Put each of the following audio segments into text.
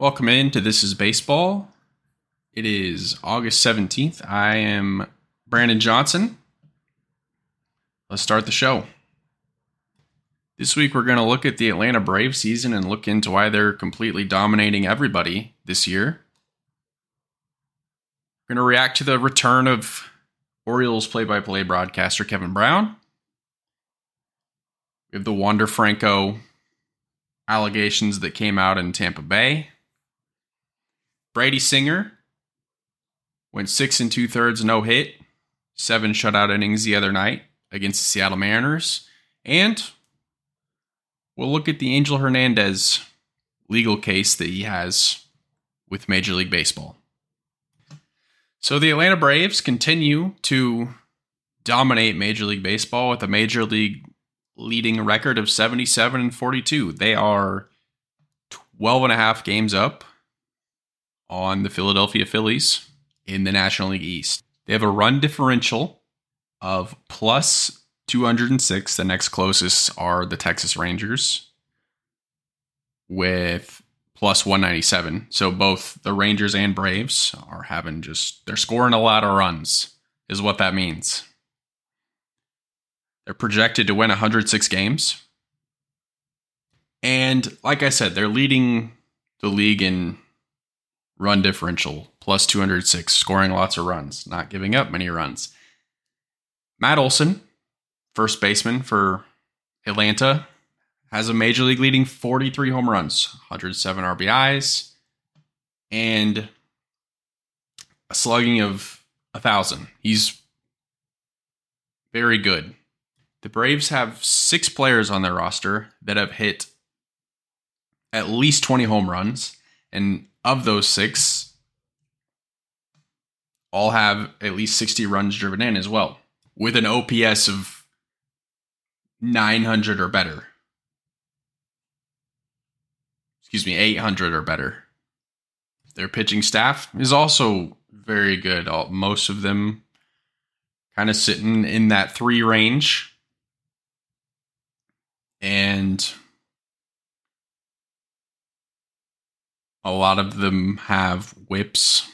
Welcome in to This is Baseball. It is August 17th. I am Brandon Johnson. Let's start the show. This week, we're going to look at the Atlanta Braves season and look into why they're completely dominating everybody this year. We're going to react to the return of Orioles play by play broadcaster Kevin Brown. We have the Wander Franco allegations that came out in Tampa Bay. Brady Singer went six and two thirds, no hit, seven shutout innings the other night against the Seattle Mariners. And we'll look at the Angel Hernandez legal case that he has with Major League Baseball. So the Atlanta Braves continue to dominate Major League Baseball with a Major League leading record of 77 and 42. They are 12 and a half games up on the Philadelphia Phillies in the National League East. They have a run differential of plus 206. The next closest are the Texas Rangers with plus 197. So both the Rangers and Braves are having just, they're scoring a lot of runs, is what that means. They're projected to win 106 games. And like I said, they're leading the league in run differential, plus 206, scoring lots of runs, not giving up many runs. Matt Olson, first baseman for Atlanta, has a major league leading 43 home runs, 107 RBIs, and a slugging of a thousand. He's very good. The Braves have six players on their roster that have hit at least 20 home runs, and of those six, all have at least 60 runs driven in as well, with an OPS of 900 or better. Excuse me, 800 or better. Their pitching staff is also very good. All, most of them kind of sitting in that three range. And a lot of them have WHIPs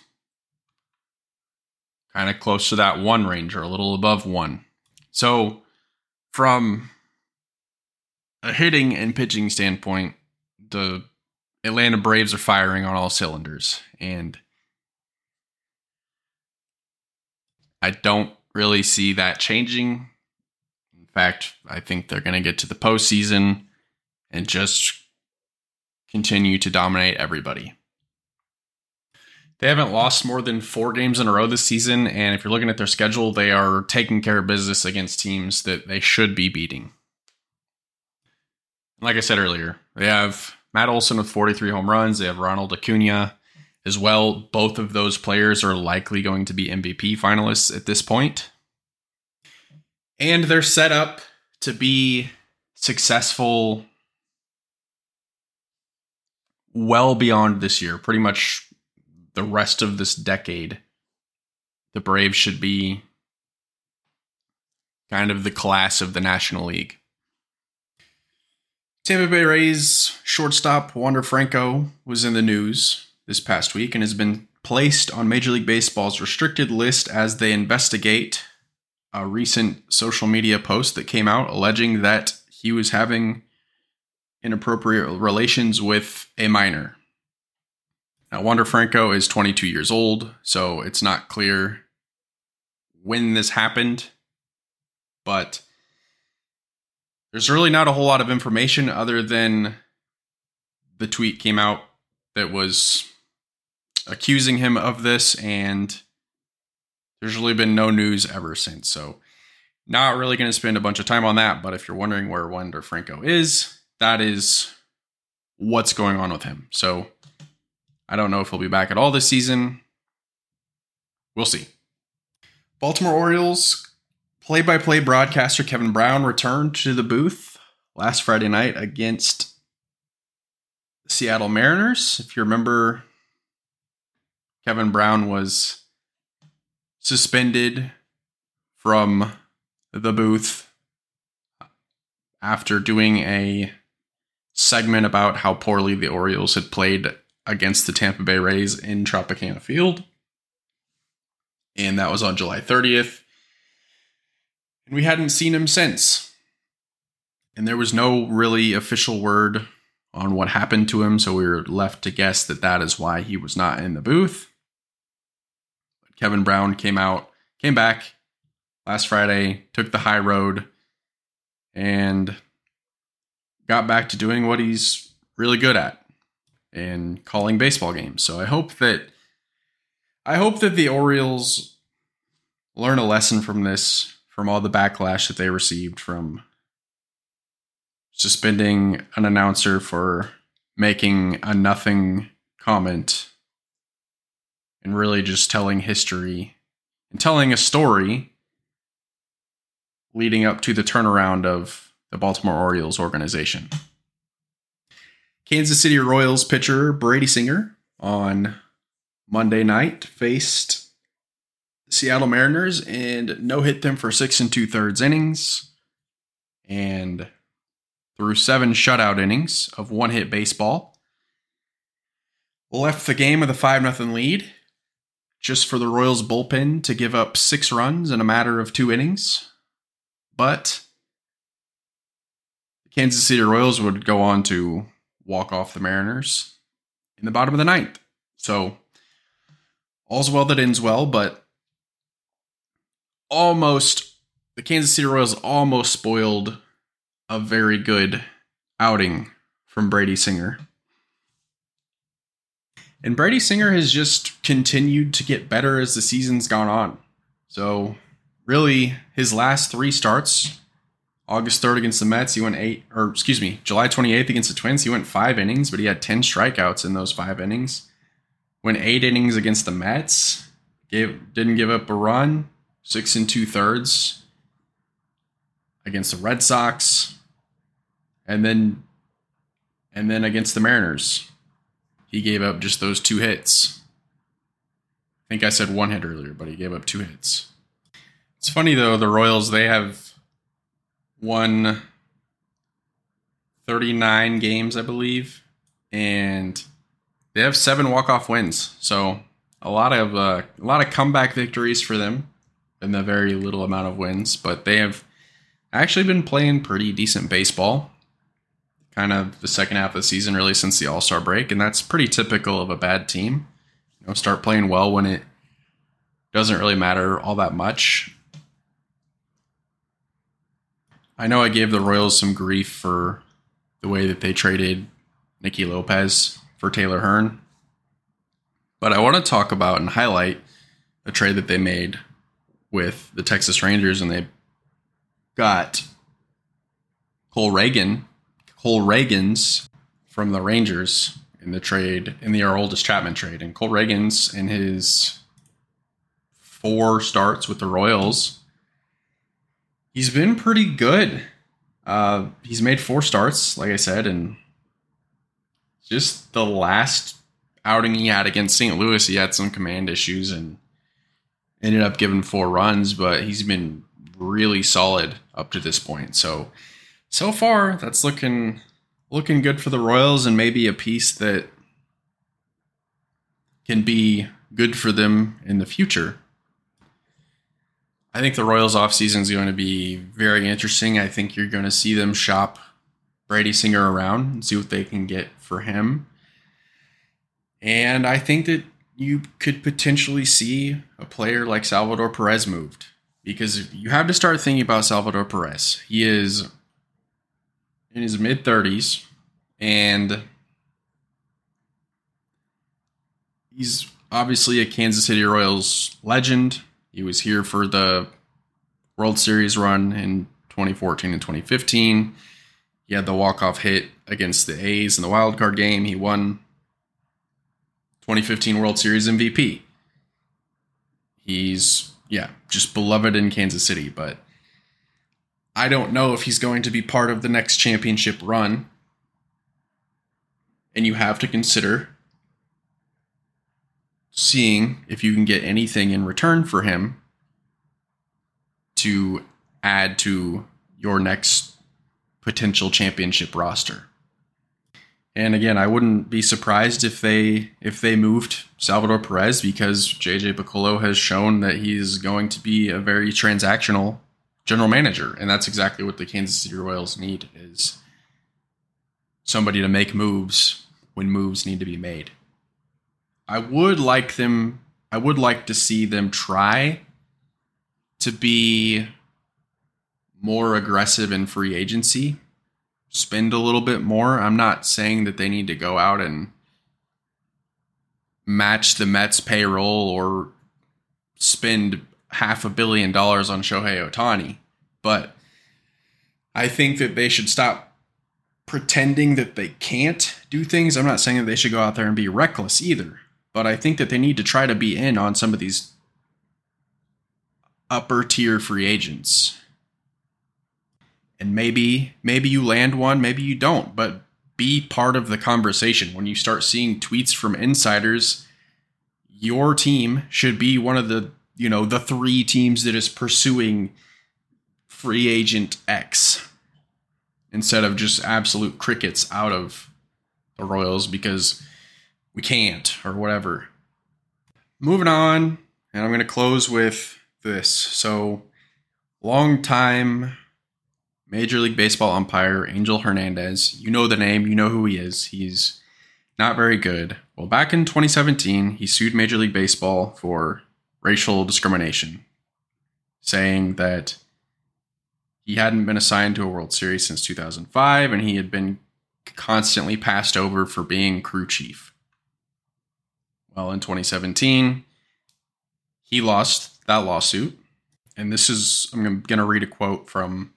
kind of close to that one range or a little above one. So, from a hitting and pitching standpoint, the Atlanta Braves are firing on all cylinders. And I don't really see that changing. In fact, I think they're going to get to the postseason and just continue to dominate everybody. They haven't lost more than four games in a row this season, and if you're looking at their schedule, they are taking care of business against teams that they should be beating. Like I said earlier, they have Matt Olson with 43 home runs. They have Ronald Acuna as well. Both of those players are likely going to be MVP finalists at this point. And they're set up to be successful well beyond this year, pretty much the rest of this decade. The Braves should be kind of the class of the National League. Tampa Bay Rays shortstop Wander Franco was in the news this past week and has been placed on Major League Baseball's restricted list as they investigate a recent social media post that came out alleging that he was having inappropriate relations with a minor. Now, Wander Franco is 22 years old, so it's not clear when this happened, but there's really not a whole lot of information other than the tweet came out that was accusing him of this, and there's really been no news ever since. So, not really going to spend a bunch of time on that, but if you're wondering where Wander Franco is, that is what's going on with him. So, I don't know if he'll be back at all this season. We'll see. Baltimore Orioles Play by play broadcaster Kevin Brown returned to the booth last Friday night against the Seattle Mariners. If you remember, Kevin Brown was suspended from the booth after doing a segment about how poorly the Orioles had played against the Tampa Bay Rays in Tropicana Field. And that was on July 30th. And we hadn't seen him since. And there was no really official word on what happened to him, so we were left to guess that that is why he was not in the booth. Kevin Brown came out, came back last Friday, took the high road, and got back to doing what he's really good at and calling baseball games. So I hope that I hope that the Orioles learn a lesson from this, from all the backlash that they received from suspending an announcer for making a nothing comment and really just telling history and telling a story leading up to the turnaround of the Baltimore Orioles organization. Kansas City Royals pitcher Brady Singer on Monday night faced Seattle Mariners and no hit them for six and two thirds innings. And through seven shutout innings of one hit baseball, left the game with a 5 0 lead just for the Royals bullpen to give up six runs in a matter of two innings. But Kansas City Royals would go on to walk off the Mariners in the bottom of the ninth. So all's well that ends well, but almost the Kansas City Royals almost spoiled a very good outing from Brady Singer. And Brady Singer has just continued to get better as the season's gone on. So, really, his last three starts August 3rd against the Mets, he went eight, or excuse me, July 28th against the Twins, he went five innings, but he had 10 strikeouts in those five innings. Went eight innings against the Mets, gave didn't give up a run, six and two thirds against the Red Sox, and then and then against the Mariners, he gave up just those two hits. I think I said one hit earlier, but he gave up two hits. It's funny though, the Royals they have won 39 games, I believe, and they have seven walk-off wins. So a lot of uh, a lot of comeback victories for them, and the very little amount of wins. But they have actually been playing pretty decent baseball. Kind of the second half of the season, really since the All Star break, and that's pretty typical of a bad team. You know, start playing well when it doesn't really matter all that much, I know I gave the Royals some grief for the way that they traded Nicky Lopez for Taylor Hearn. But I want to talk about and highlight a trade that they made with the Texas Rangers, and they got Cole Reagan, Cole Ragans from the Rangers in the trade, in the Aroldis Chapman trade. And Cole Ragans, in his four starts with the Royals, he's been pretty good. Uh, he's made four starts, like I said, and just the last outing he had against St. Louis, he had some command issues and ended up giving four runs, but he's been really solid up to this point. So so far, that's looking looking good for the Royals and maybe a piece that can be good for them in the future. I think the Royals offseason is going to be very interesting. I think you're going to see them shop Brady Singer around and see what they can get for him. And I think that you could potentially see a player like Salvador Perez moved because you have to start thinking about Salvador Perez. He is in his mid 30s and he's obviously a Kansas City Royals legend. He was here for the World Series run in 2014 and 2015. He had the walk-off hit against the A's in the wild card game. He won 2015 World Series MVP. He's yeah, just beloved in Kansas City, but I don't know if he's going to be part of the next championship run. And you have to consider seeing if you can get anything in return for him to add to your next potential championship roster. And again, I wouldn't be surprised if they if they moved Salvador Perez because JJ Picollo has shown that he's going to be a very transactional general manager, and that's exactly what the Kansas City Royals need is somebody to make moves when moves need to be made. I would like them I would like to see them try to be more aggressive in free agency spend a little bit more. I'm not saying that they need to go out and match the Mets payroll or spend half a billion dollars on Shohei Ohtani, but I think that they should stop pretending that they can't do things. I'm not saying that they should go out there and be reckless either, but I think that they need to try to be in on some of these upper tier free agents and maybe maybe you land one, maybe you don't, but be part of the conversation. When you start seeing tweets from insiders, your team should be one of the, you know, the three teams that is pursuing free agent X instead of just absolute crickets out of the Royals because we can't or whatever. Moving on, and I'm going to close with this. So, long time Major League Baseball umpire Angel Hernandez. You know the name, you know who he is. He's not very good. Well, back in 2017, he sued Major League Baseball for racial discrimination, saying that he hadn't been assigned to a World Series since 2005 and he had been constantly passed over for being crew chief. Well, in 2017, he lost that lawsuit. And this is, I'm going to read a quote from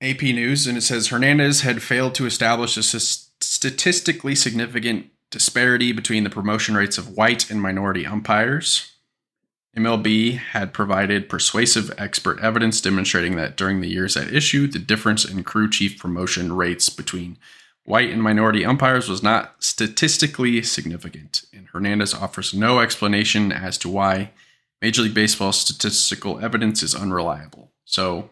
AP News, and it says Hernandez had failed to establish a statistically significant disparity between the promotion rates of white and minority umpires. MLB had provided persuasive expert evidence demonstrating that during the years at issue, the difference in crew chief promotion rates between white and minority umpires was not statistically significant, and Hernandez offers no explanation as to why Major League Baseball statistical evidence is unreliable. So,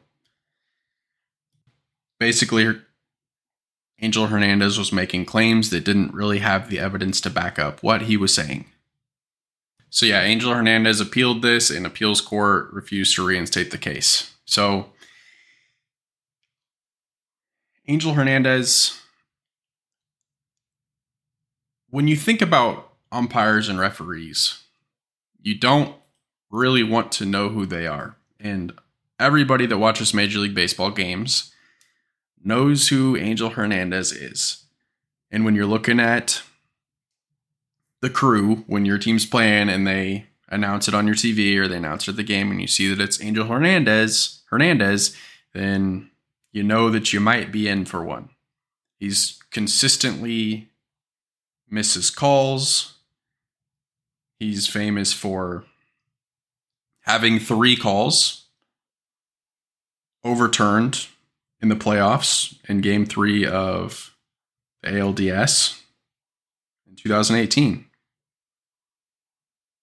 basically Angel Hernandez was making claims that didn't really have the evidence to back up what he was saying. So yeah, Angel Hernandez appealed this and appeals court refused to reinstate the case. So Angel Hernandez when you think about umpires and referees, you don't really want to know who they are. And everybody that watches Major League Baseball games knows who Angel Hernandez is. And when you're looking at the crew, when your team's playing and they announce it on your TV or they announce it at the game and you see that it's Angel Hernandez, Hernandez, then you know that you might be in for one. He's consistently misses calls. He's famous for having three calls overturned in the playoffs in game three of the ALDS in 2018.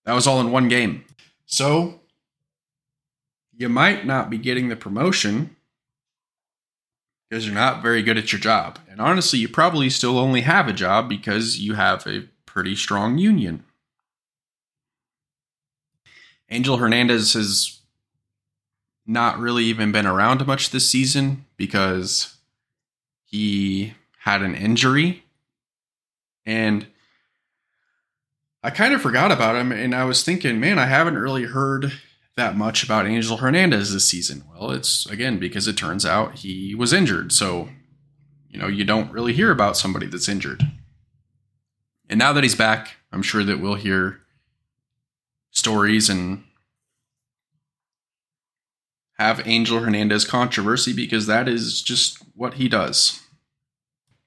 That was all in one game. So you might not be getting the promotion because you're not very good at your job. And honestly, you probably still only have a job because you have a pretty strong union. Angel Hernandez has not really even been around much this season because he had an injury. And I kind of forgot about him and I was thinking, man, I haven't really heard that much about Angel Hernandez this season. Well, it's again because it turns out he was injured. So, you know, you don't really hear about somebody that's injured. And now that he's back, I'm sure that we'll hear stories and have Angel Hernandez controversy because that is just what he does.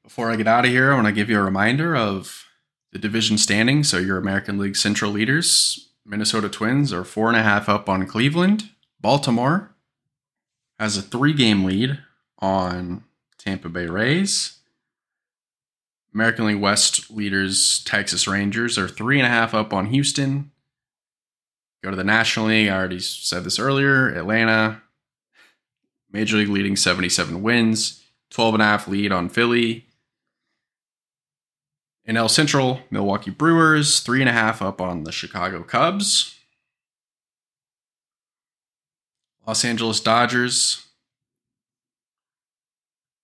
Before I get out of here, I want to give you a reminder of the division standing. So, your American League Central leaders, Minnesota Twins, are four and a half up on Cleveland. Baltimore has a three game lead on Tampa Bay Rays. American League West leaders, Texas Rangers, are three and a half up on Houston. Go to the National League. I already said this earlier. Atlanta, Major League leading 77 wins, 12 and a half lead on Philly. In NL Central, Milwaukee Brewers, three and a half up on the Chicago Cubs. Los Angeles Dodgers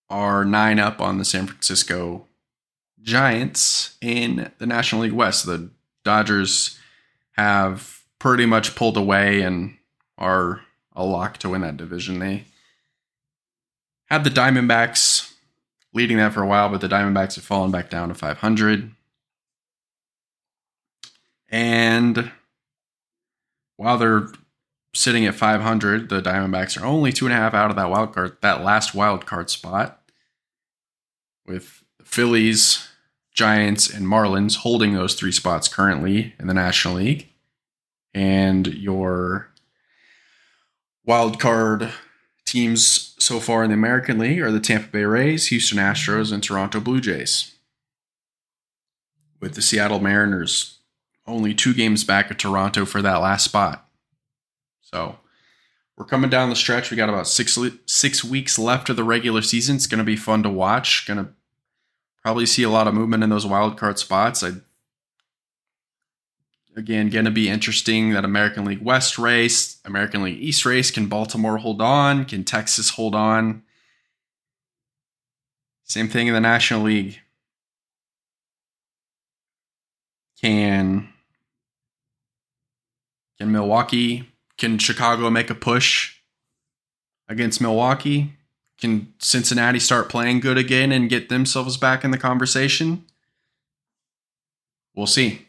are nine up on the San Francisco Giants in the National League West. The Dodgers have pretty much pulled away and are a lock to win that division. They had the Diamondbacks leading that for a while, but the Diamondbacks have fallen back down to 500. And while they're sitting at 500, the Diamondbacks are only two and a half out of that wild card, that last wild card spot, with the Phillies, Giants, and Marlins holding those three spots currently in the National League. And your wild card teams so far in the American League are the Tampa Bay Rays, Houston Astros, and Toronto Blue Jays. With the Seattle Mariners only two games back of Toronto for that last spot. So we're coming down the stretch. We got about six six weeks left of the regular season. It's going to be fun to watch. Going to probably see a lot of movement in those wild card spots. I again going to be interesting that American League West race, American League East race. Can Baltimore hold on? Can Texas hold on? Same thing in the National League. Can can Milwaukee can Chicago make a push against Milwaukee? Can Cincinnati start playing good again and get themselves back in the conversation? We'll see.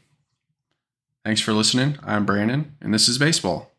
Thanks for listening. I'm Brandon, and this is baseball.